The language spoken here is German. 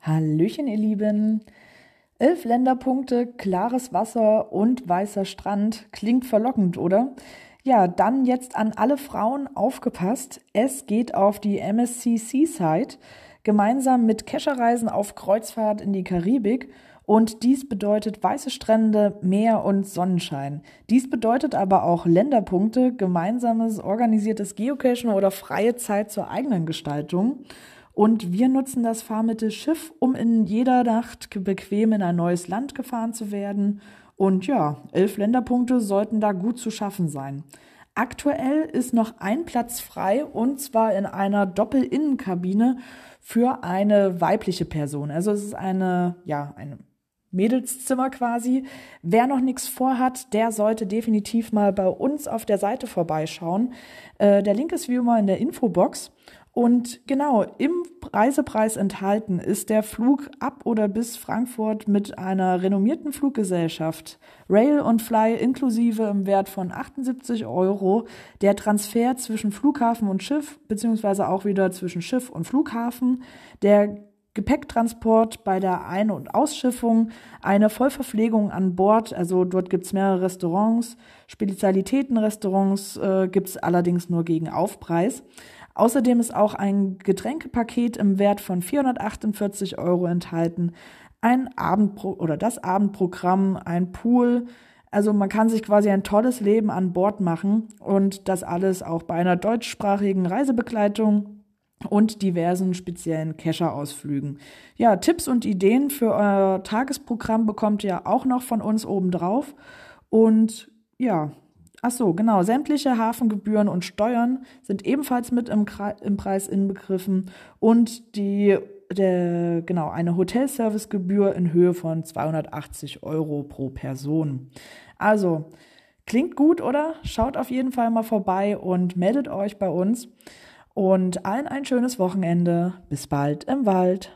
Hallöchen, ihr Lieben. Elf Länderpunkte, klares Wasser und weißer Strand. Klingt verlockend, oder? Ja, dann jetzt an alle Frauen aufgepasst. Es geht auf die MSC Seaside gemeinsam mit Kescherreisen auf Kreuzfahrt in die Karibik. Und dies bedeutet weiße Strände, Meer und Sonnenschein. Dies bedeutet aber auch Länderpunkte, gemeinsames organisiertes Geocachen oder freie Zeit zur eigenen Gestaltung. Und wir nutzen das Fahrmittel Schiff, um in jeder Nacht bequem in ein neues Land gefahren zu werden. Und ja, elf Länderpunkte sollten da gut zu schaffen sein. Aktuell ist noch ein Platz frei und zwar in einer Doppelinnenkabine für eine weibliche Person. Also es ist eine, ja, eine Mädelszimmer quasi. Wer noch nichts vorhat, der sollte definitiv mal bei uns auf der Seite vorbeischauen. Äh, der Link ist wie immer in der Infobox. Und genau, im Reisepreis enthalten ist der Flug ab oder bis Frankfurt mit einer renommierten Fluggesellschaft. Rail und Fly inklusive im Wert von 78 Euro. Der Transfer zwischen Flughafen und Schiff, beziehungsweise auch wieder zwischen Schiff und Flughafen. Der Gepäcktransport bei der Ein- und Ausschiffung, eine Vollverpflegung an Bord, also dort gibt's mehrere Restaurants, Spezialitätenrestaurants äh, gibt's allerdings nur gegen Aufpreis. Außerdem ist auch ein Getränkepaket im Wert von 448 Euro enthalten, ein Abendpro oder das Abendprogramm, ein Pool. Also man kann sich quasi ein tolles Leben an Bord machen und das alles auch bei einer deutschsprachigen Reisebegleitung und diversen speziellen Kescher-Ausflügen. Ja, Tipps und Ideen für euer Tagesprogramm bekommt ihr auch noch von uns obendrauf. Und ja, ach so, genau, sämtliche Hafengebühren und Steuern sind ebenfalls mit im, im Preis inbegriffen und die der, genau, eine Hotelservicegebühr in Höhe von 280 Euro pro Person. Also, klingt gut, oder? Schaut auf jeden Fall mal vorbei und meldet euch bei uns. Und allen ein schönes Wochenende. Bis bald im Wald.